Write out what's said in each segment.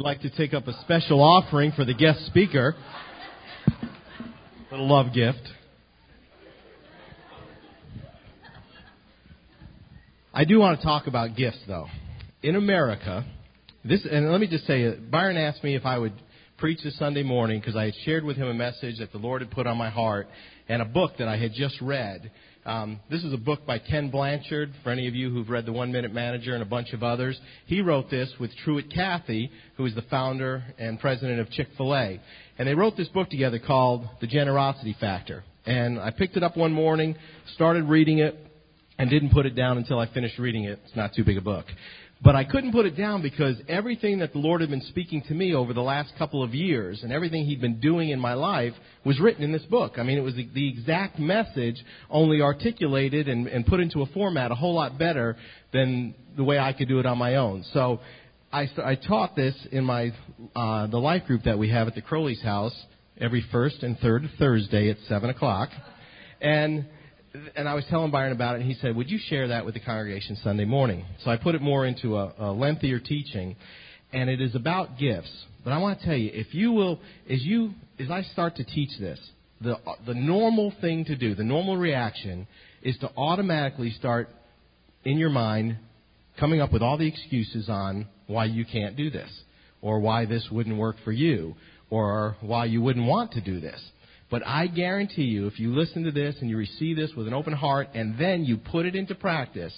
I'd like to take up a special offering for the guest speaker. A little love gift. I do want to talk about gifts, though. In America, this, and let me just say, Byron asked me if I would preach this Sunday morning because I had shared with him a message that the Lord had put on my heart and a book that I had just read. Um, this is a book by Ken Blanchard, for any of you who've read The One Minute Manager and a bunch of others. He wrote this with Truett Cathy, who is the founder and president of Chick fil A. And they wrote this book together called The Generosity Factor. And I picked it up one morning, started reading it, and didn't put it down until I finished reading it. It's not too big a book. But I couldn't put it down because everything that the Lord had been speaking to me over the last couple of years and everything He'd been doing in my life was written in this book. I mean, it was the, the exact message, only articulated and, and put into a format a whole lot better than the way I could do it on my own. So I, I taught this in my uh, the life group that we have at the Crowley's house every first and third Thursday at seven o'clock, and and I was telling Byron about it, and he said, "Would you share that with the congregation Sunday morning?" So I put it more into a, a lengthier teaching, and it is about gifts. But I want to tell you, if you will, as you as I start to teach this, the the normal thing to do, the normal reaction, is to automatically start in your mind coming up with all the excuses on why you can't do this, or why this wouldn't work for you, or why you wouldn't want to do this. But I guarantee you, if you listen to this and you receive this with an open heart and then you put it into practice,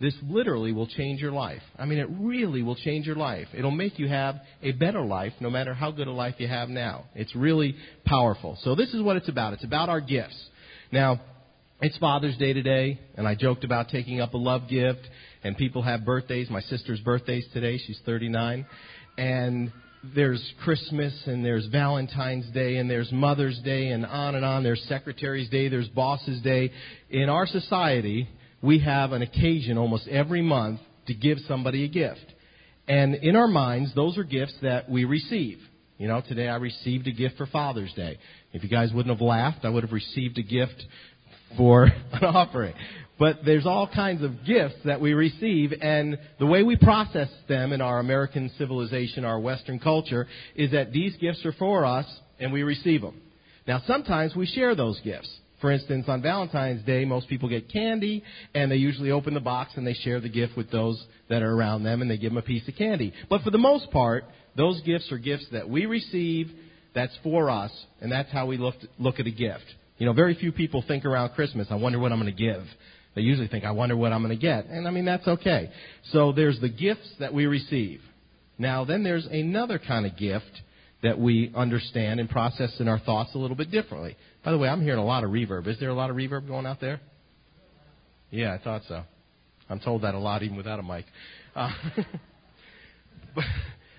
this literally will change your life. I mean, it really will change your life. It'll make you have a better life no matter how good a life you have now. It's really powerful. So this is what it's about. It's about our gifts. Now, it's Father's Day today, and I joked about taking up a love gift, and people have birthdays. My sister's birthday's today. She's 39. And there's Christmas and there's Valentine's Day and there's Mother's Day and on and on. There's Secretary's Day, there's Boss's Day. In our society, we have an occasion almost every month to give somebody a gift. And in our minds, those are gifts that we receive. You know, today I received a gift for Father's Day. If you guys wouldn't have laughed, I would have received a gift for an offering. But there's all kinds of gifts that we receive, and the way we process them in our American civilization, our Western culture, is that these gifts are for us, and we receive them. Now, sometimes we share those gifts. For instance, on Valentine's Day, most people get candy, and they usually open the box and they share the gift with those that are around them, and they give them a piece of candy. But for the most part, those gifts are gifts that we receive, that's for us, and that's how we look, look at a gift. You know, very few people think around Christmas, I wonder what I'm going to give. They usually think, I wonder what I'm going to get. And I mean, that's okay. So there's the gifts that we receive. Now, then there's another kind of gift that we understand and process in our thoughts a little bit differently. By the way, I'm hearing a lot of reverb. Is there a lot of reverb going out there? Yeah, I thought so. I'm told that a lot even without a mic. Uh, but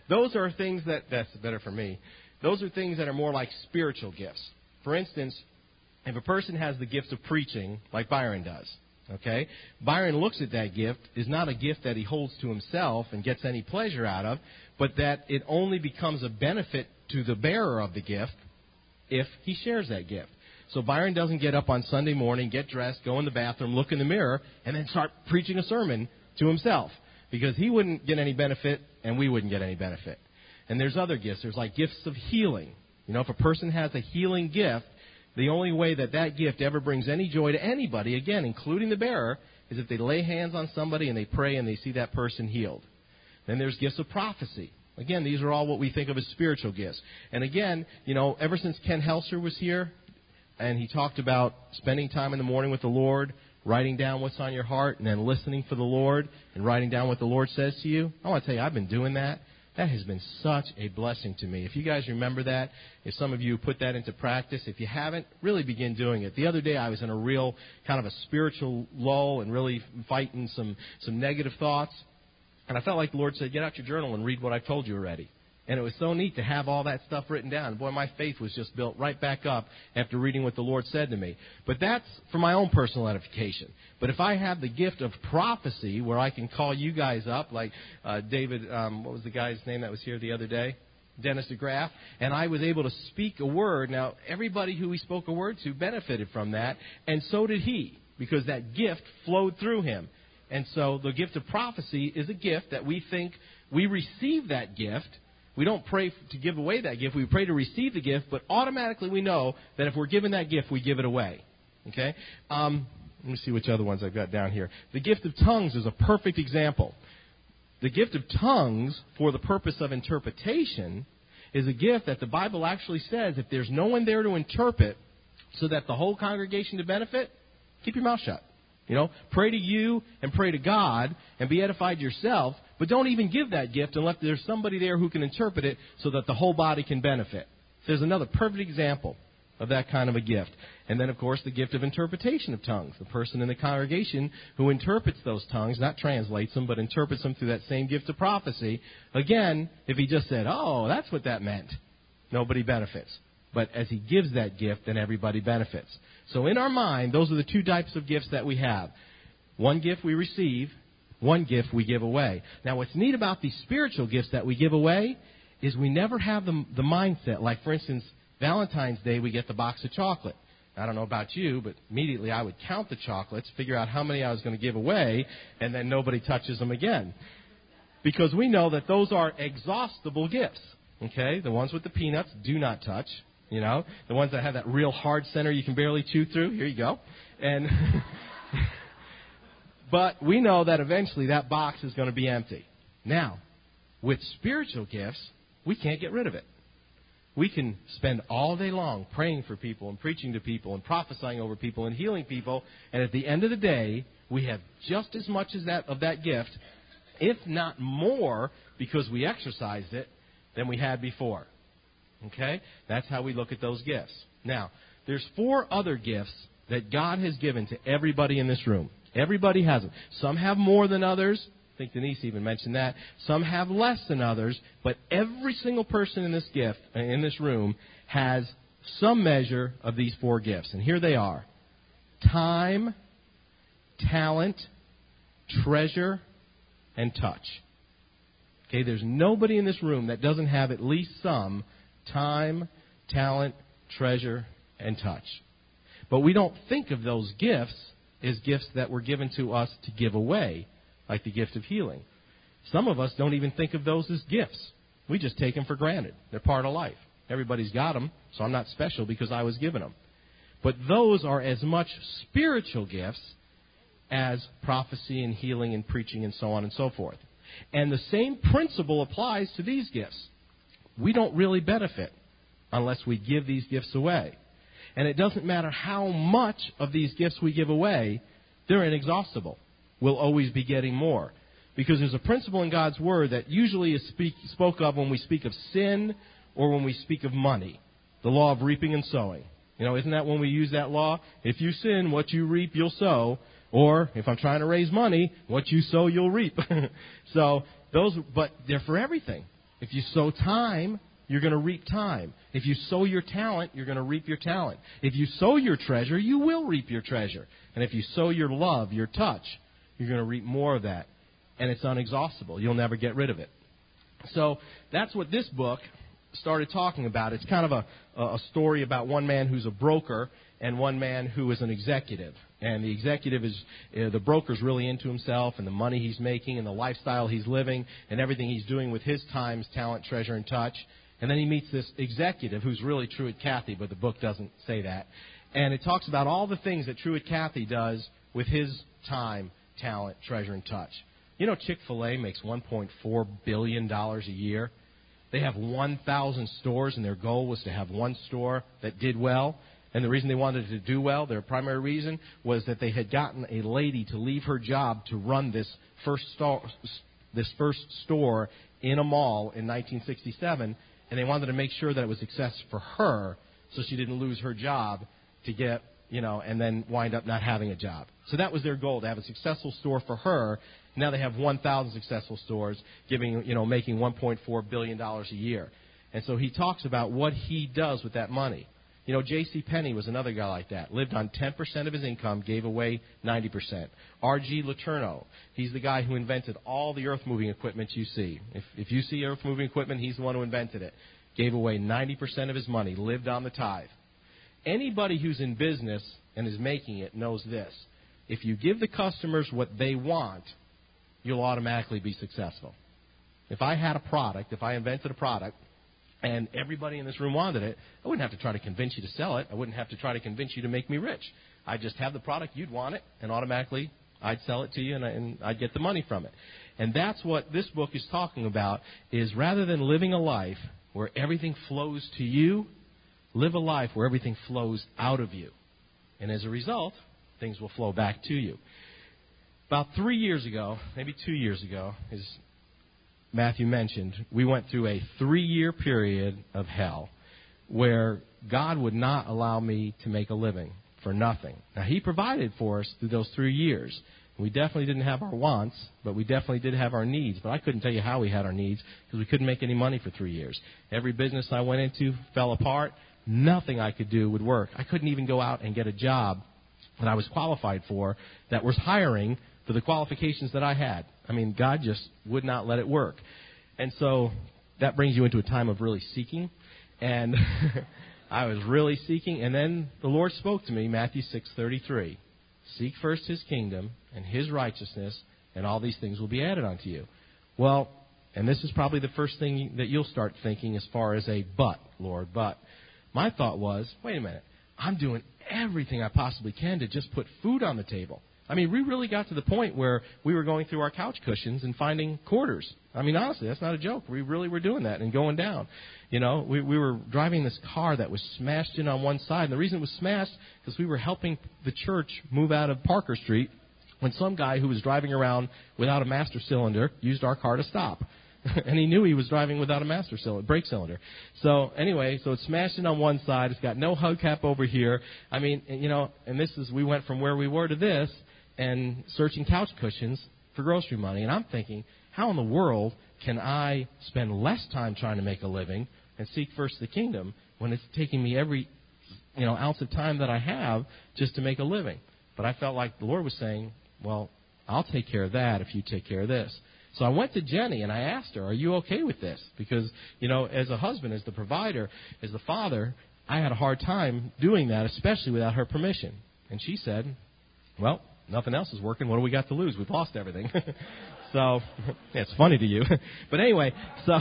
those are things that, that's better for me. Those are things that are more like spiritual gifts. For instance, if a person has the gift of preaching, like Byron does, Okay? Byron looks at that gift is not a gift that he holds to himself and gets any pleasure out of, but that it only becomes a benefit to the bearer of the gift if he shares that gift. So Byron doesn't get up on Sunday morning, get dressed, go in the bathroom, look in the mirror, and then start preaching a sermon to himself. Because he wouldn't get any benefit and we wouldn't get any benefit. And there's other gifts. There's like gifts of healing. You know, if a person has a healing gift, the only way that that gift ever brings any joy to anybody, again, including the bearer, is if they lay hands on somebody and they pray and they see that person healed. Then there's gifts of prophecy. Again, these are all what we think of as spiritual gifts. And again, you know, ever since Ken Helser was here, and he talked about spending time in the morning with the Lord, writing down what's on your heart, and then listening for the Lord, and writing down what the Lord says to you. I want to tell you, I've been doing that. That has been such a blessing to me. If you guys remember that, if some of you put that into practice, if you haven't, really begin doing it. The other day I was in a real kind of a spiritual lull and really fighting some, some negative thoughts. And I felt like the Lord said, get out your journal and read what I've told you already. And it was so neat to have all that stuff written down. Boy, my faith was just built right back up after reading what the Lord said to me. But that's for my own personal edification. But if I have the gift of prophecy, where I can call you guys up, like uh, David, um, what was the guy's name that was here the other day? Dennis DeGraff, and I was able to speak a word. Now, everybody who he spoke a word to benefited from that, and so did he, because that gift flowed through him. And so the gift of prophecy is a gift that we think we receive that gift We don't pray to give away that gift. We pray to receive the gift, but automatically we know that if we're given that gift, we give it away. Okay? Um, let me see which other ones I've got down here. The gift of tongues is a perfect example. The gift of tongues, for the purpose of interpretation, is a gift that the Bible actually says if there's no one there to interpret so that the whole congregation to benefit, keep your mouth shut. You know, pray to you and pray to God and be edified yourself, but don't even give that gift unless there's somebody there who can interpret it so that the whole body can benefit. There's another perfect example of that kind of a gift. And then, of course, the gift of interpretation of tongues. The person in the congregation who interprets those tongues, not translates them, but interprets them through that same gift of prophecy. Again, if he just said, oh, that's what that meant, nobody benefits. But as he gives that gift, then everybody benefits. So in our mind, those are the two types of gifts that we have. One gift we receive, one gift we give away. Now, what's neat about these spiritual gifts that we give away is we never have the, the mindset. Like, for instance, Valentine's Day, we get the box of chocolate. I don't know about you, but immediately I would count the chocolates, figure out how many I was going to give away, and then nobody touches them again. Because we know that those are exhaustible gifts. Okay? The ones with the peanuts do not touch. You know? The ones that have that real hard center you can barely chew through. Here you go. And. but we know that eventually that box is going to be empty. Now, with spiritual gifts, we can't get rid of it. We can spend all day long praying for people and preaching to people and prophesying over people and healing people, and at the end of the day, we have just as much as that of that gift, if not more, because we exercised it, than we had before. Okay? That's how we look at those gifts. Now, there's four other gifts that God has given to everybody in this room. Everybody has them. Some have more than others I think Denise even mentioned that. Some have less than others, but every single person in this gift, in this room, has some measure of these four gifts. And here they are time, talent, treasure, and touch. Okay, there's nobody in this room that doesn't have at least some time, talent, treasure, and touch. But we don't think of those gifts as gifts that were given to us to give away like the gift of healing. Some of us don't even think of those as gifts. We just take them for granted. They're part of life. Everybody's got them, so I'm not special because I was given them. But those are as much spiritual gifts as prophecy and healing and preaching and so on and so forth. And the same principle applies to these gifts. We don't really benefit unless we give these gifts away. And it doesn't matter how much of these gifts we give away, they're inexhaustible We'll always be getting more. Because there's a principle in God's Word that usually is speak, spoke of when we speak of sin or when we speak of money. The law of reaping and sowing. You know, isn't that when we use that law? If you sin, what you reap, you'll sow. Or, if I'm trying to raise money, what you sow, you'll reap. so, those, but they're for everything. If you sow time, you're going to reap time. If you sow your talent, you're going to reap your talent. If you sow your treasure, you will reap your treasure. And if you sow your love, your touch, you're going to reap more of that. And it's unexhaustible. You'll never get rid of it. So that's what this book started talking about. It's kind of a, a story about one man who's a broker and one man who is an executive. And the executive is, uh, the broker's really into himself and the money he's making and the lifestyle he's living and everything he's doing with his time, talent, treasure, and touch. And then he meets this executive who's really Truett Cathy, but the book doesn't say that. And it talks about all the things that Truett Cathy does with his time talent, treasure, and touch. You know, Chick fil A makes $1.4 billion a year. They have 1,000 stores, and their goal was to have one store that did well. And the reason they wanted to do well, their primary reason, was that they had gotten a lady to leave her job to run this first store, this first store in a mall in 1967, and they wanted to make sure that it was success for her, so she didn't lose her job to get you know, and then wind up not having a job. So that was their goal to have a successful store for her. Now they have 1,000 successful stores, giving, you know, making 1.4 billion dollars a year. And so he talks about what he does with that money. You know, J.C. Penney was another guy like that. Lived on 10% of his income, gave away 90%. R.G. Letourneau, he's the guy who invented all the earth moving equipment you see. If, if you see earth moving equipment, he's the one who invented it. Gave away 90% of his money, lived on the tithe. Anybody who's in business and is making it knows this. If you give the customers what they want, you'll automatically be successful. If I had a product, if I invented a product, and everybody in this room wanted it, I wouldn't have to try to convince you to sell it. I wouldn't have to try to convince you to make me rich. I'd just have the product, you'd want it, and automatically I'd sell it to you and, I, and I'd get the money from it. And that's what this book is talking about is rather than living a life where everything flows to you, live a life where everything flows out of you. And as a result, things will flow back to you. About three years ago, maybe two years ago, as Matthew mentioned, we went through a three year period of hell where God would not allow me to make a living for nothing. Now, He provided for us through those three years. We definitely didn't have our wants, but we definitely did have our needs. But I couldn't tell you how we had our needs because we couldn't make any money for three years. Every business I went into fell apart. Nothing I could do would work. I couldn't even go out and get a job that I was qualified for that was hiring for the qualifications that I had. I mean, God just would not let it work. And so that brings you into a time of really seeking. And I was really seeking, and then the Lord spoke to me, Matthew 6:33. Seek first his kingdom and his righteousness, and all these things will be added unto you. Well, and this is probably the first thing that you'll start thinking as far as a but, Lord, but. My thought was, wait a minute, I'm doing everything I possibly can to just put food on the table. I mean, we really got to the point where we were going through our couch cushions and finding quarters. I mean, honestly, that's not a joke. We really were doing that and going down. You know, we, we were driving this car that was smashed in on one side. And the reason it was smashed because we were helping the church move out of Parker Street when some guy who was driving around without a master cylinder used our car to stop. and he knew he was driving without a master cylinder, brake cylinder. So anyway, so it's smashed in on one side. It's got no hubcap over here. I mean, you know, and this is we went from where we were to this, and searching couch cushions for grocery money. And I'm thinking, how in the world can I spend less time trying to make a living and seek first the kingdom when it's taking me every you know ounce of time that I have just to make a living. But I felt like the Lord was saying, "Well, I'll take care of that if you take care of this." So I went to Jenny and I asked her, "Are you okay with this?" Because you know, as a husband, as the provider, as the father, I had a hard time doing that, especially without her permission. And she said, "Well, nothing else is working. What do we got to lose? We've lost everything." so yeah, it's funny to you, but anyway, so.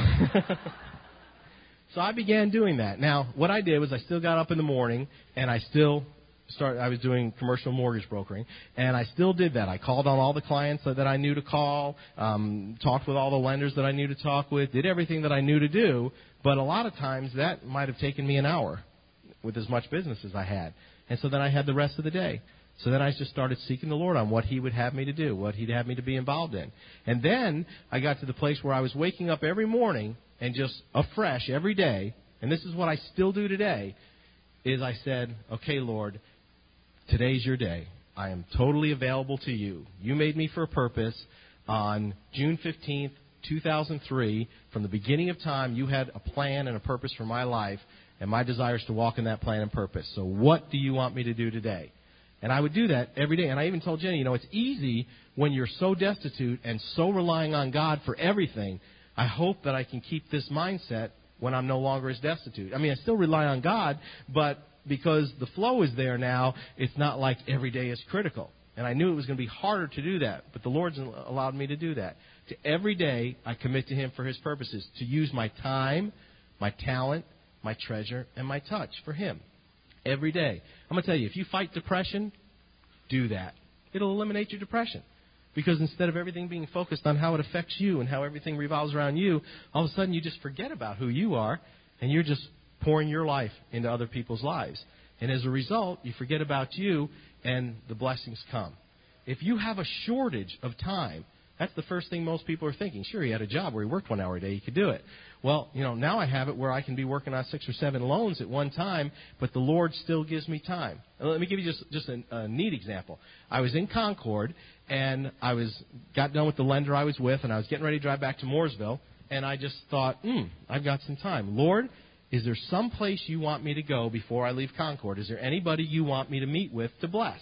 So I began doing that. Now, what I did was I still got up in the morning and I still started, I was doing commercial mortgage brokering, and I still did that. I called on all the clients that I knew to call, um, talked with all the lenders that I knew to talk with, did everything that I knew to do, but a lot of times that might have taken me an hour with as much business as I had. And so then I had the rest of the day. So then I just started seeking the Lord on what He would have me to do, what He'd have me to be involved in. And then I got to the place where I was waking up every morning and just afresh every day, and this is what I still do today, is I said, okay, Lord, today's your day. I am totally available to you. You made me for a purpose. On June 15th, 2003, from the beginning of time, you had a plan and a purpose for my life, and my desire is to walk in that plan and purpose. So, what do you want me to do today? And I would do that every day. And I even told Jenny, you know, it's easy when you're so destitute and so relying on God for everything I hope that I can keep this mindset when I'm no longer as destitute. I mean, I still rely on God, but because the flow is there now, it's not like every day is critical. And I knew it was going to be harder to do that, but the Lord's allowed me to do that. To every day, I commit to Him for His purposes, to use my time, my talent, my treasure, and my touch for Him. Every day. I'm going to tell you, if you fight depression, do that. It'll eliminate your depression. Because instead of everything being focused on how it affects you and how everything revolves around you, all of a sudden you just forget about who you are and you're just pouring your life into other people's lives. And as a result, you forget about you and the blessings come. If you have a shortage of time, that's the first thing most people are thinking. Sure, he had a job where he worked one hour a day, he could do it. Well, you know, now I have it where I can be working on six or seven loans at one time, but the Lord still gives me time. Let me give you just just a, a neat example. I was in Concord, and I was got done with the lender I was with, and I was getting ready to drive back to Mooresville, and I just thought, hmm, I've got some time. Lord, is there some place you want me to go before I leave Concord? Is there anybody you want me to meet with to bless?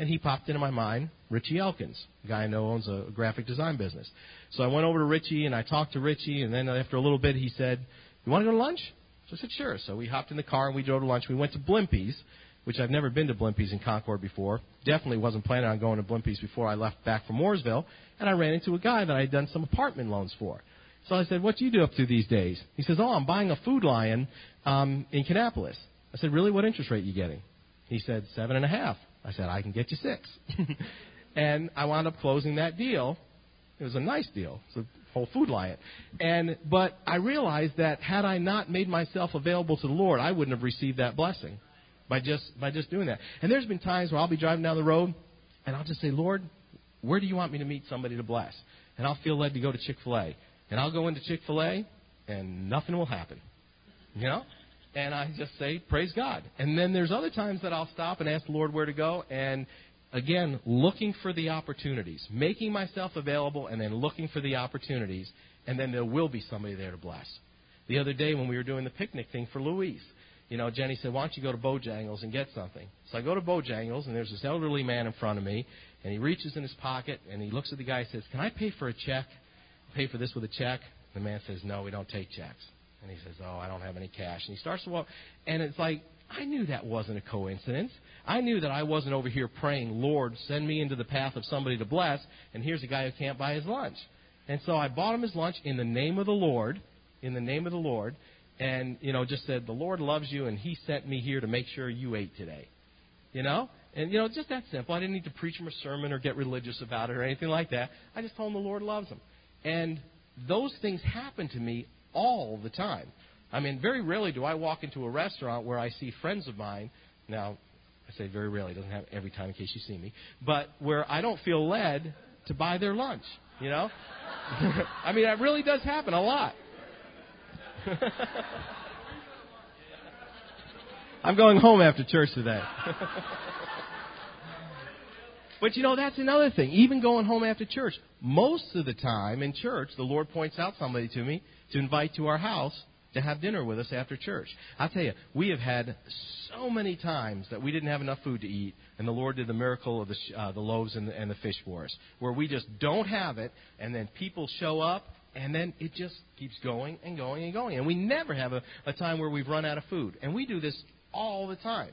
And he popped into my mind, Richie Elkins, a guy I know owns a graphic design business. So I went over to Richie and I talked to Richie, and then after a little bit, he said, "You want to go to lunch?" So I said, "Sure." So we hopped in the car and we drove to lunch. We went to Blimpie's, which I've never been to Blimpie's in Concord before. Definitely wasn't planning on going to Blimpie's before I left back from Mooresville. And I ran into a guy that I had done some apartment loans for. So I said, what do you do up to these days? He says, oh, I'm buying a Food Lion um, in Kannapolis. I said, really? What interest rate you getting? He said, seven and a half. I said, I can get you six. and I wound up closing that deal. It was a nice deal. It's a whole Food Lion. And, but I realized that had I not made myself available to the Lord, I wouldn't have received that blessing by just, by just doing that. And there's been times where I'll be driving down the road and I'll just say, Lord, where do you want me to meet somebody to bless? And I'll feel led to go to Chick fil A. And I'll go into Chick fil A and nothing will happen. You know? And I just say, Praise God. And then there's other times that I'll stop and ask the Lord where to go. And again, looking for the opportunities, making myself available and then looking for the opportunities. And then there will be somebody there to bless. The other day when we were doing the picnic thing for Louise, you know, Jenny said, Why don't you go to Bojangles and get something? So I go to Bojangles, and there's this elderly man in front of me, and he reaches in his pocket, and he looks at the guy and says, Can I pay for a check? Pay for this with a check? The man says, No, we don't take checks. And he says, Oh, I don't have any cash. And he starts to walk, and it's like, I knew that wasn't a coincidence. I knew that I wasn't over here praying, Lord, send me into the path of somebody to bless, and here's a guy who can't buy his lunch. And so I bought him his lunch in the name of the Lord, in the name of the Lord, and you know just said the Lord loves you and He sent me here to make sure you ate today. You know, and you know just that simple. I didn't need to preach him a sermon or get religious about it or anything like that. I just told him the Lord loves him, and those things happen to me all the time. I mean, very rarely do I walk into a restaurant where I see friends of mine. Now, I say very rarely; it doesn't happen every time in case you see me, but where I don't feel led to buy their lunch. You know, I mean, that really does happen a lot. I'm going home after church today. but you know, that's another thing. Even going home after church, most of the time in church, the Lord points out somebody to me to invite to our house to have dinner with us after church. I'll tell you, we have had so many times that we didn't have enough food to eat, and the Lord did the miracle of the, uh, the loaves and the, and the fish for us, where we just don't have it, and then people show up and then it just keeps going and going and going. And we never have a, a time where we've run out of food. And we do this all the time.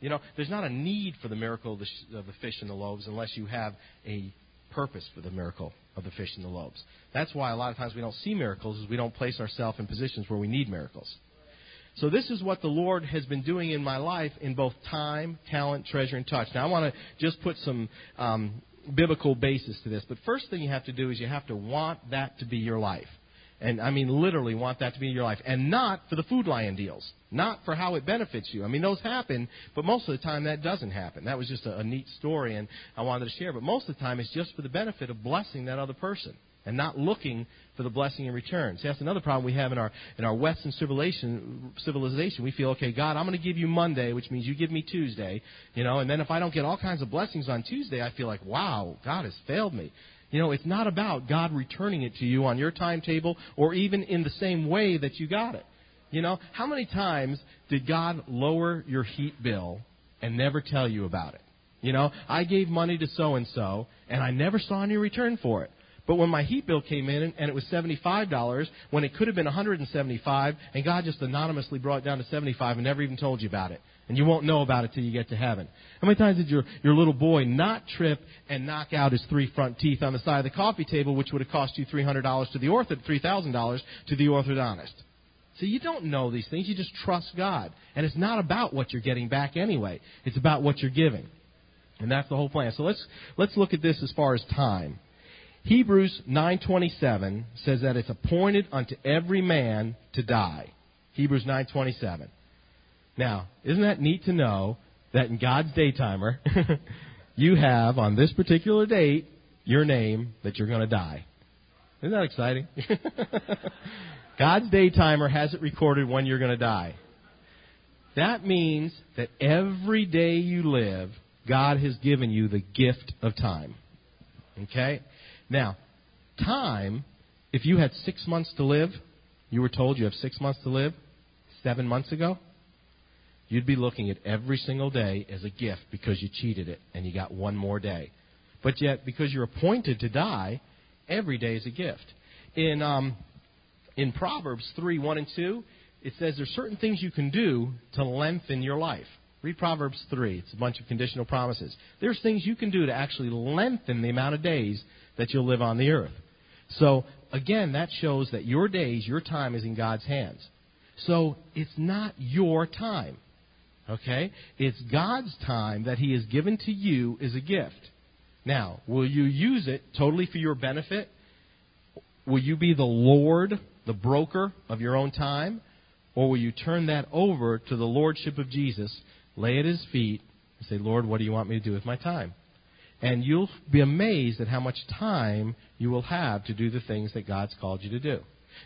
You know, there's not a need for the miracle of the, sh- of the fish and the loaves unless you have a purpose for the miracle of the fish and the loaves. That's why a lot of times we don't see miracles is we don't place ourselves in positions where we need miracles. So this is what the Lord has been doing in my life in both time, talent, treasure, and touch. Now I want to just put some um, biblical basis to this. But first thing you have to do is you have to want that to be your life. And I mean, literally want that to be in your life. And not for the Food Lion deals. Not for how it benefits you. I mean, those happen, but most of the time that doesn't happen. That was just a, a neat story and I wanted to share. But most of the time it's just for the benefit of blessing that other person and not looking for the blessing in return. See, that's another problem we have in our in our Western civilization. Civilization, we feel, okay, God, I'm going to give you Monday, which means you give me Tuesday, you know, and then if I don't get all kinds of blessings on Tuesday, I feel like, wow, God has failed me. You know, it's not about God returning it to you on your timetable or even in the same way that you got it. You know, how many times did God lower your heat bill and never tell you about it? You know, I gave money to so and so, and I never saw any return for it. But when my heat bill came in and it was $75 when it could have been 175 and God just anonymously brought it down to 75 and never even told you about it. And you won't know about it till you get to heaven. How many times did your, your little boy not trip and knock out his three front teeth on the side of the coffee table, which would have cost you $300 to the ortho, $3,000 to the orthodontist? So you don't know these things. You just trust God. And it's not about what you're getting back anyway. It's about what you're giving. And that's the whole plan. So let's, let's look at this as far as time. Hebrews 9:27 says that it's appointed unto every man to die. Hebrews 9:27. Now, isn't that neat to know that in God's daytimer, you have on this particular date your name that you're going to die. Isn't that exciting? God's daytimer has it recorded when you're going to die. That means that every day you live, God has given you the gift of time. Okay? Now, time, if you had six months to live, you were told you have six months to live seven months ago, you'd be looking at every single day as a gift because you cheated it and you got one more day. But yet, because you're appointed to die, every day is a gift. In, um, in Proverbs 3 1 and 2, it says there's certain things you can do to lengthen your life. Read Proverbs 3. It's a bunch of conditional promises. There's things you can do to actually lengthen the amount of days that you'll live on the earth. So again, that shows that your days, your time is in God's hands. So it's not your time. Okay? It's God's time that He has given to you as a gift. Now, will you use it totally for your benefit? Will you be the Lord, the broker of your own time? Or will you turn that over to the Lordship of Jesus, lay at His feet, and say, Lord, what do you want me to do with my time? And you'll be amazed at how much time you will have to do the things that God's called you to do.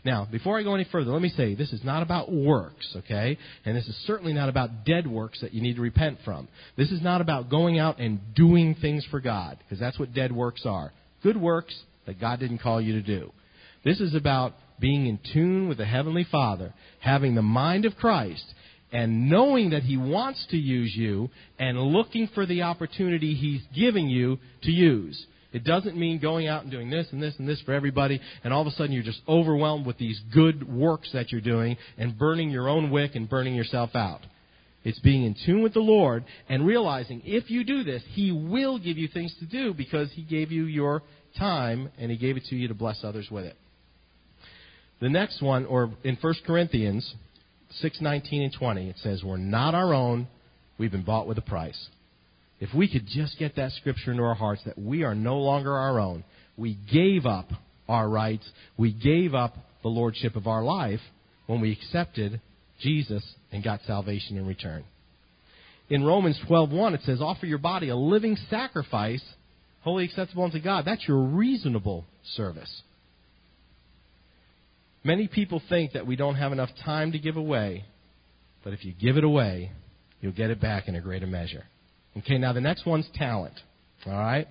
Now, before I go any further, let me say this is not about works, okay? And this is certainly not about dead works that you need to repent from. This is not about going out and doing things for God, because that's what dead works are. Good works that God didn't call you to do. This is about being in tune with the Heavenly Father, having the mind of Christ, and knowing that He wants to use you and looking for the opportunity He's giving you to use. It doesn't mean going out and doing this and this and this for everybody, and all of a sudden you're just overwhelmed with these good works that you're doing and burning your own wick and burning yourself out. It's being in tune with the Lord and realizing if you do this, He will give you things to do because He gave you your time and He gave it to you to bless others with it. The next one, or in 1 Corinthians 6, 19 and 20, it says, We're not our own, we've been bought with a price. If we could just get that scripture into our hearts that we are no longer our own, we gave up our rights, we gave up the lordship of our life when we accepted Jesus and got salvation in return. In Romans 12:1 it says offer your body a living sacrifice, holy acceptable unto God. That's your reasonable service. Many people think that we don't have enough time to give away, but if you give it away, you'll get it back in a greater measure. Okay, now the next one's talent. All right?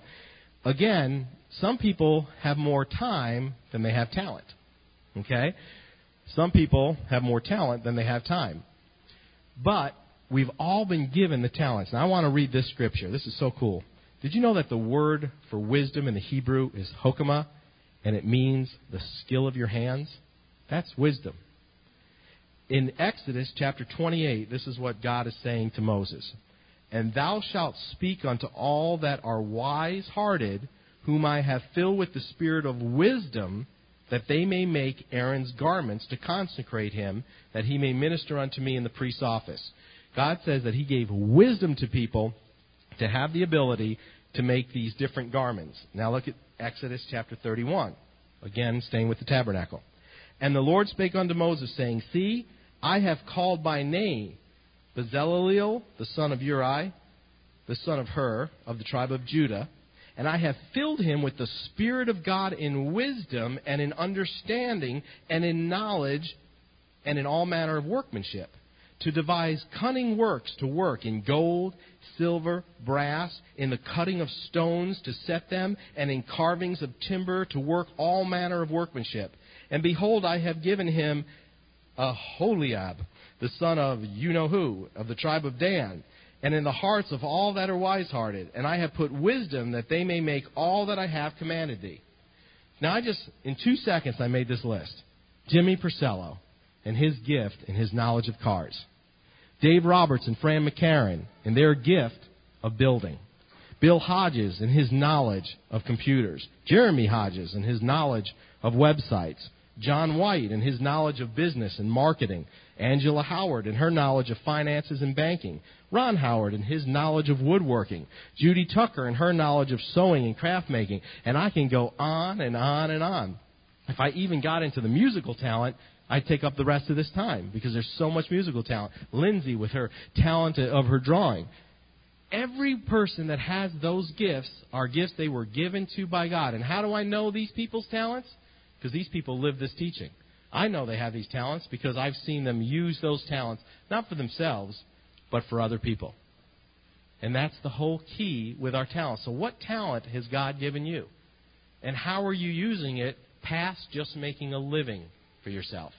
Again, some people have more time than they have talent. Okay? Some people have more talent than they have time. But we've all been given the talents. Now I want to read this scripture. This is so cool. Did you know that the word for wisdom in the Hebrew is hokmah, and it means the skill of your hands? That's wisdom. In Exodus chapter 28, this is what God is saying to Moses. And thou shalt speak unto all that are wise hearted, whom I have filled with the spirit of wisdom, that they may make Aaron's garments to consecrate him, that he may minister unto me in the priest's office. God says that he gave wisdom to people to have the ability to make these different garments. Now look at Exodus chapter 31. Again, staying with the tabernacle. And the Lord spake unto Moses, saying, See, I have called by name Bezaleel, the son of Uri, the son of Hur, of the tribe of Judah, and I have filled him with the Spirit of God in wisdom and in understanding and in knowledge and in all manner of workmanship, to devise cunning works to work in gold, silver, brass, in the cutting of stones to set them, and in carvings of timber to work all manner of workmanship. And behold, I have given him a Aholiab, the son of you know who, of the tribe of Dan, and in the hearts of all that are wise hearted. And I have put wisdom that they may make all that I have commanded thee. Now, I just, in two seconds, I made this list Jimmy Purcello and his gift and his knowledge of cars, Dave Roberts and Fran McCarran and their gift of building. Bill Hodges and his knowledge of computers, Jeremy Hodges and his knowledge of websites, John White and his knowledge of business and marketing, Angela Howard and her knowledge of finances and banking, Ron Howard and his knowledge of woodworking, Judy Tucker and her knowledge of sewing and craft making, and I can go on and on and on. If I even got into the musical talent, I'd take up the rest of this time because there's so much musical talent. Lindsay with her talent of her drawing. Every person that has those gifts are gifts they were given to by God. And how do I know these people's talents? Because these people live this teaching. I know they have these talents because I've seen them use those talents, not for themselves, but for other people. And that's the whole key with our talents. So, what talent has God given you? And how are you using it past just making a living for yourself?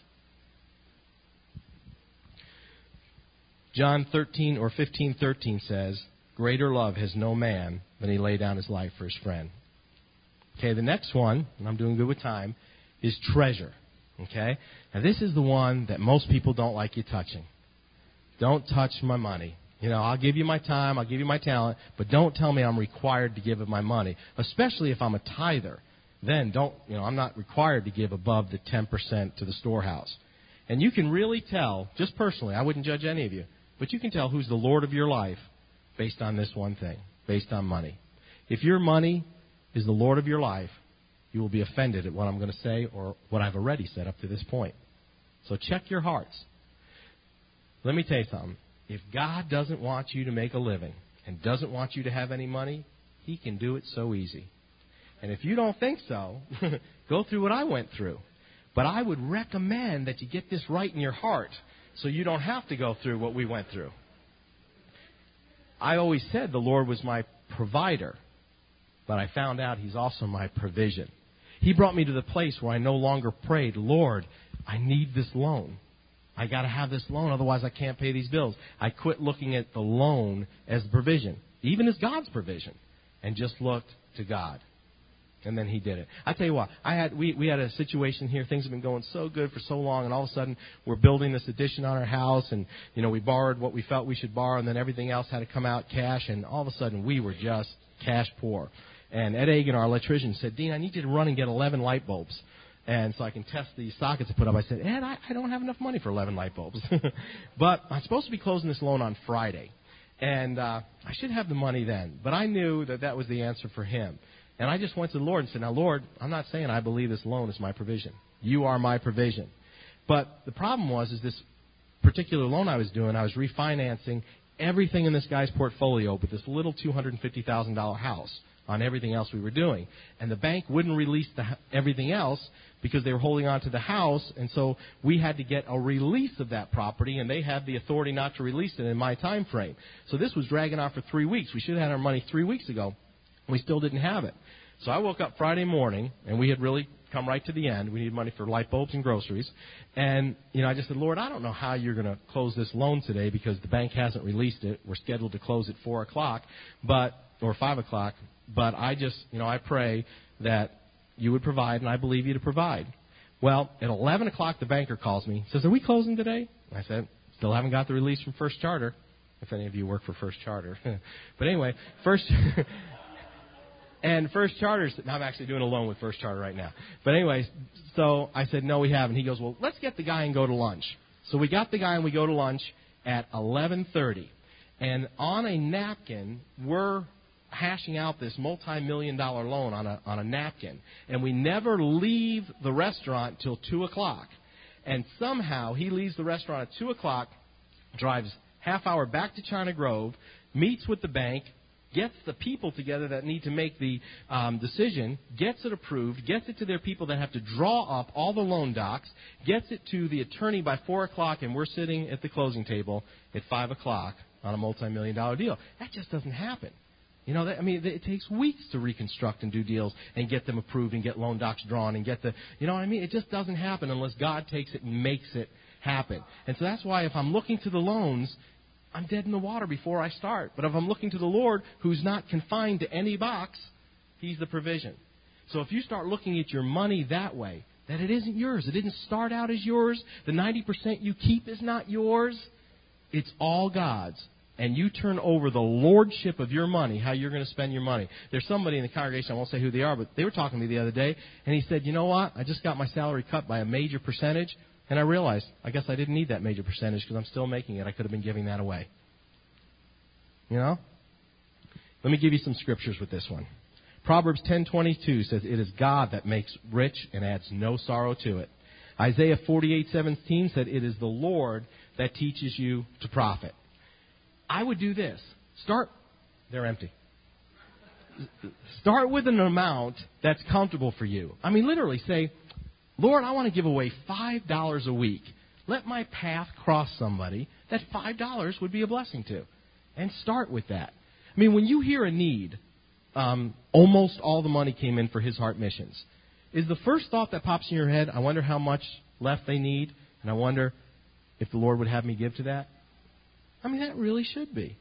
John 13 or 15:13 says, "Greater love has no man than he lay down his life for his friend." Okay, the next one, and I'm doing good with time, is treasure. Okay? Now, this is the one that most people don't like you touching. Don't touch my money. You know, I'll give you my time, I'll give you my talent, but don't tell me I'm required to give it my money, especially if I'm a tither. then don't, you know, I'm not required to give above the 10% to the storehouse. And you can really tell, just personally, I wouldn't judge any of you, but you can tell who's the Lord of your life based on this one thing, based on money. If your money is the Lord of your life, you will be offended at what I'm going to say or what I've already said up to this point. So check your hearts. Let me tell you something. If God doesn't want you to make a living and doesn't want you to have any money, He can do it so easy. And if you don't think so, go through what I went through. But I would recommend that you get this right in your heart so you don't have to go through what we went through. I always said the Lord was my provider, but I found out He's also my provision. He brought me to the place where I no longer prayed, Lord, I need this loan. I got to have this loan, otherwise I can't pay these bills. I quit looking at the loan as provision, even as God's provision, and just looked to God. And then he did it. I tell you what, I had we, we had a situation here. Things have been going so good for so long, and all of a sudden we're building this addition on our house, and you know we borrowed what we felt we should borrow, and then everything else had to come out cash, and all of a sudden we were just cash poor. And Ed Agan, our electrician, said, Dean, I need you to run and get 11 light bulbs. And so I can test the sockets I put up. I said, Ed, I, I don't have enough money for 11 light bulbs. but I'm supposed to be closing this loan on Friday. And uh, I should have the money then. But I knew that that was the answer for him. And I just went to the Lord and said, Now, Lord, I'm not saying I believe this loan is my provision. You are my provision. But the problem was, is this particular loan I was doing, I was refinancing everything in this guy's portfolio but this little $250,000 house on everything else we were doing. And the bank wouldn't release the, everything else because they were holding on to the house, and so we had to get a release of that property, and they had the authority not to release it in my time frame. So this was dragging on for three weeks. We should have had our money three weeks ago. We still didn't have it. So I woke up Friday morning, and we had really come right to the end. We needed money for light bulbs and groceries. And, you know, I just said, Lord, I don't know how you're going to close this loan today because the bank hasn't released it. We're scheduled to close at 4 o'clock, but, or 5 o'clock. But I just, you know, I pray that you would provide, and I believe you to provide. Well, at 11 o'clock, the banker calls me. Says, "Are we closing today?" I said, "Still haven't got the release from First Charter." If any of you work for First Charter, but anyway, First. and First Charter's. I'm actually doing a loan with First Charter right now. But anyway, so I said, "No, we haven't." He goes, "Well, let's get the guy and go to lunch." So we got the guy and we go to lunch at 11:30, and on a napkin we're hashing out this multi-million dollar loan on a, on a napkin. And we never leave the restaurant till 2 o'clock. And somehow he leaves the restaurant at 2 o'clock, drives half hour back to China Grove, meets with the bank, gets the people together that need to make the um, decision, gets it approved, gets it to their people that have to draw up all the loan docs, gets it to the attorney by 4 o'clock, and we're sitting at the closing table at 5 o'clock on a multi million dollar deal. That just doesn't happen. You know, I mean, it takes weeks to reconstruct and do deals and get them approved and get loan docs drawn and get the, you know what I mean? It just doesn't happen unless God takes it and makes it happen. And so that's why if I'm looking to the loans, I'm dead in the water before I start. But if I'm looking to the Lord, who's not confined to any box, He's the provision. So if you start looking at your money that way, that it isn't yours, it didn't start out as yours, the 90% you keep is not yours, it's all God's and you turn over the lordship of your money, how you're going to spend your money. There's somebody in the congregation, I won't say who they are, but they were talking to me the other day, and he said, You know what? I just got my salary cut by a major percentage, and I realized I guess I didn't need that major percentage because I'm still making it. I could have been giving that away. You know? Let me give you some scriptures with this one. Proverbs 10:22 says, "It is God that makes rich and adds no sorrow to it." Isaiah 48:17 said, "It is the Lord that teaches you to profit." I would do this. Start, they're empty. Start with an amount that's comfortable for you. I mean, literally say, Lord, I want to give away $5 a week. Let my path cross somebody that $5 would be a blessing to. And start with that. I mean, when you hear a need, um, almost all the money came in for His Heart Missions. Is the first thought that pops in your head, I wonder how much left they need, and I wonder if the Lord would have me give to that? I mean, that really should be.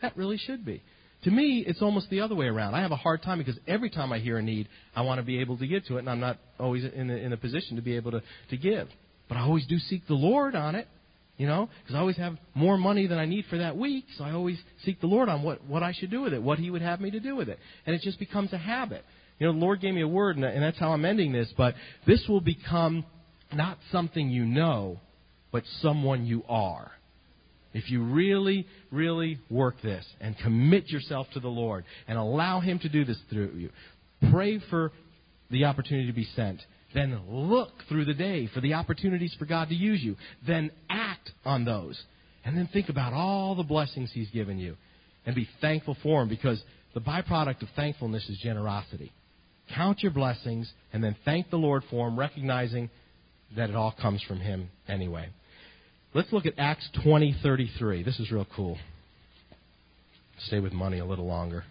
That really should be. To me, it's almost the other way around. I have a hard time because every time I hear a need, I want to be able to give to it, and I'm not always in a, in a position to be able to, to give. But I always do seek the Lord on it, you know, because I always have more money than I need for that week, so I always seek the Lord on what, what I should do with it, what He would have me to do with it. And it just becomes a habit. you know, the Lord gave me a word, and that's how I'm ending this, but this will become not something you know, but someone you are. If you really, really work this and commit yourself to the Lord and allow Him to do this through you, pray for the opportunity to be sent. Then look through the day for the opportunities for God to use you. Then act on those. And then think about all the blessings He's given you and be thankful for them because the byproduct of thankfulness is generosity. Count your blessings and then thank the Lord for them, recognizing that it all comes from Him anyway. Let's look at Acts 20:33. This is real cool. Stay with money a little longer.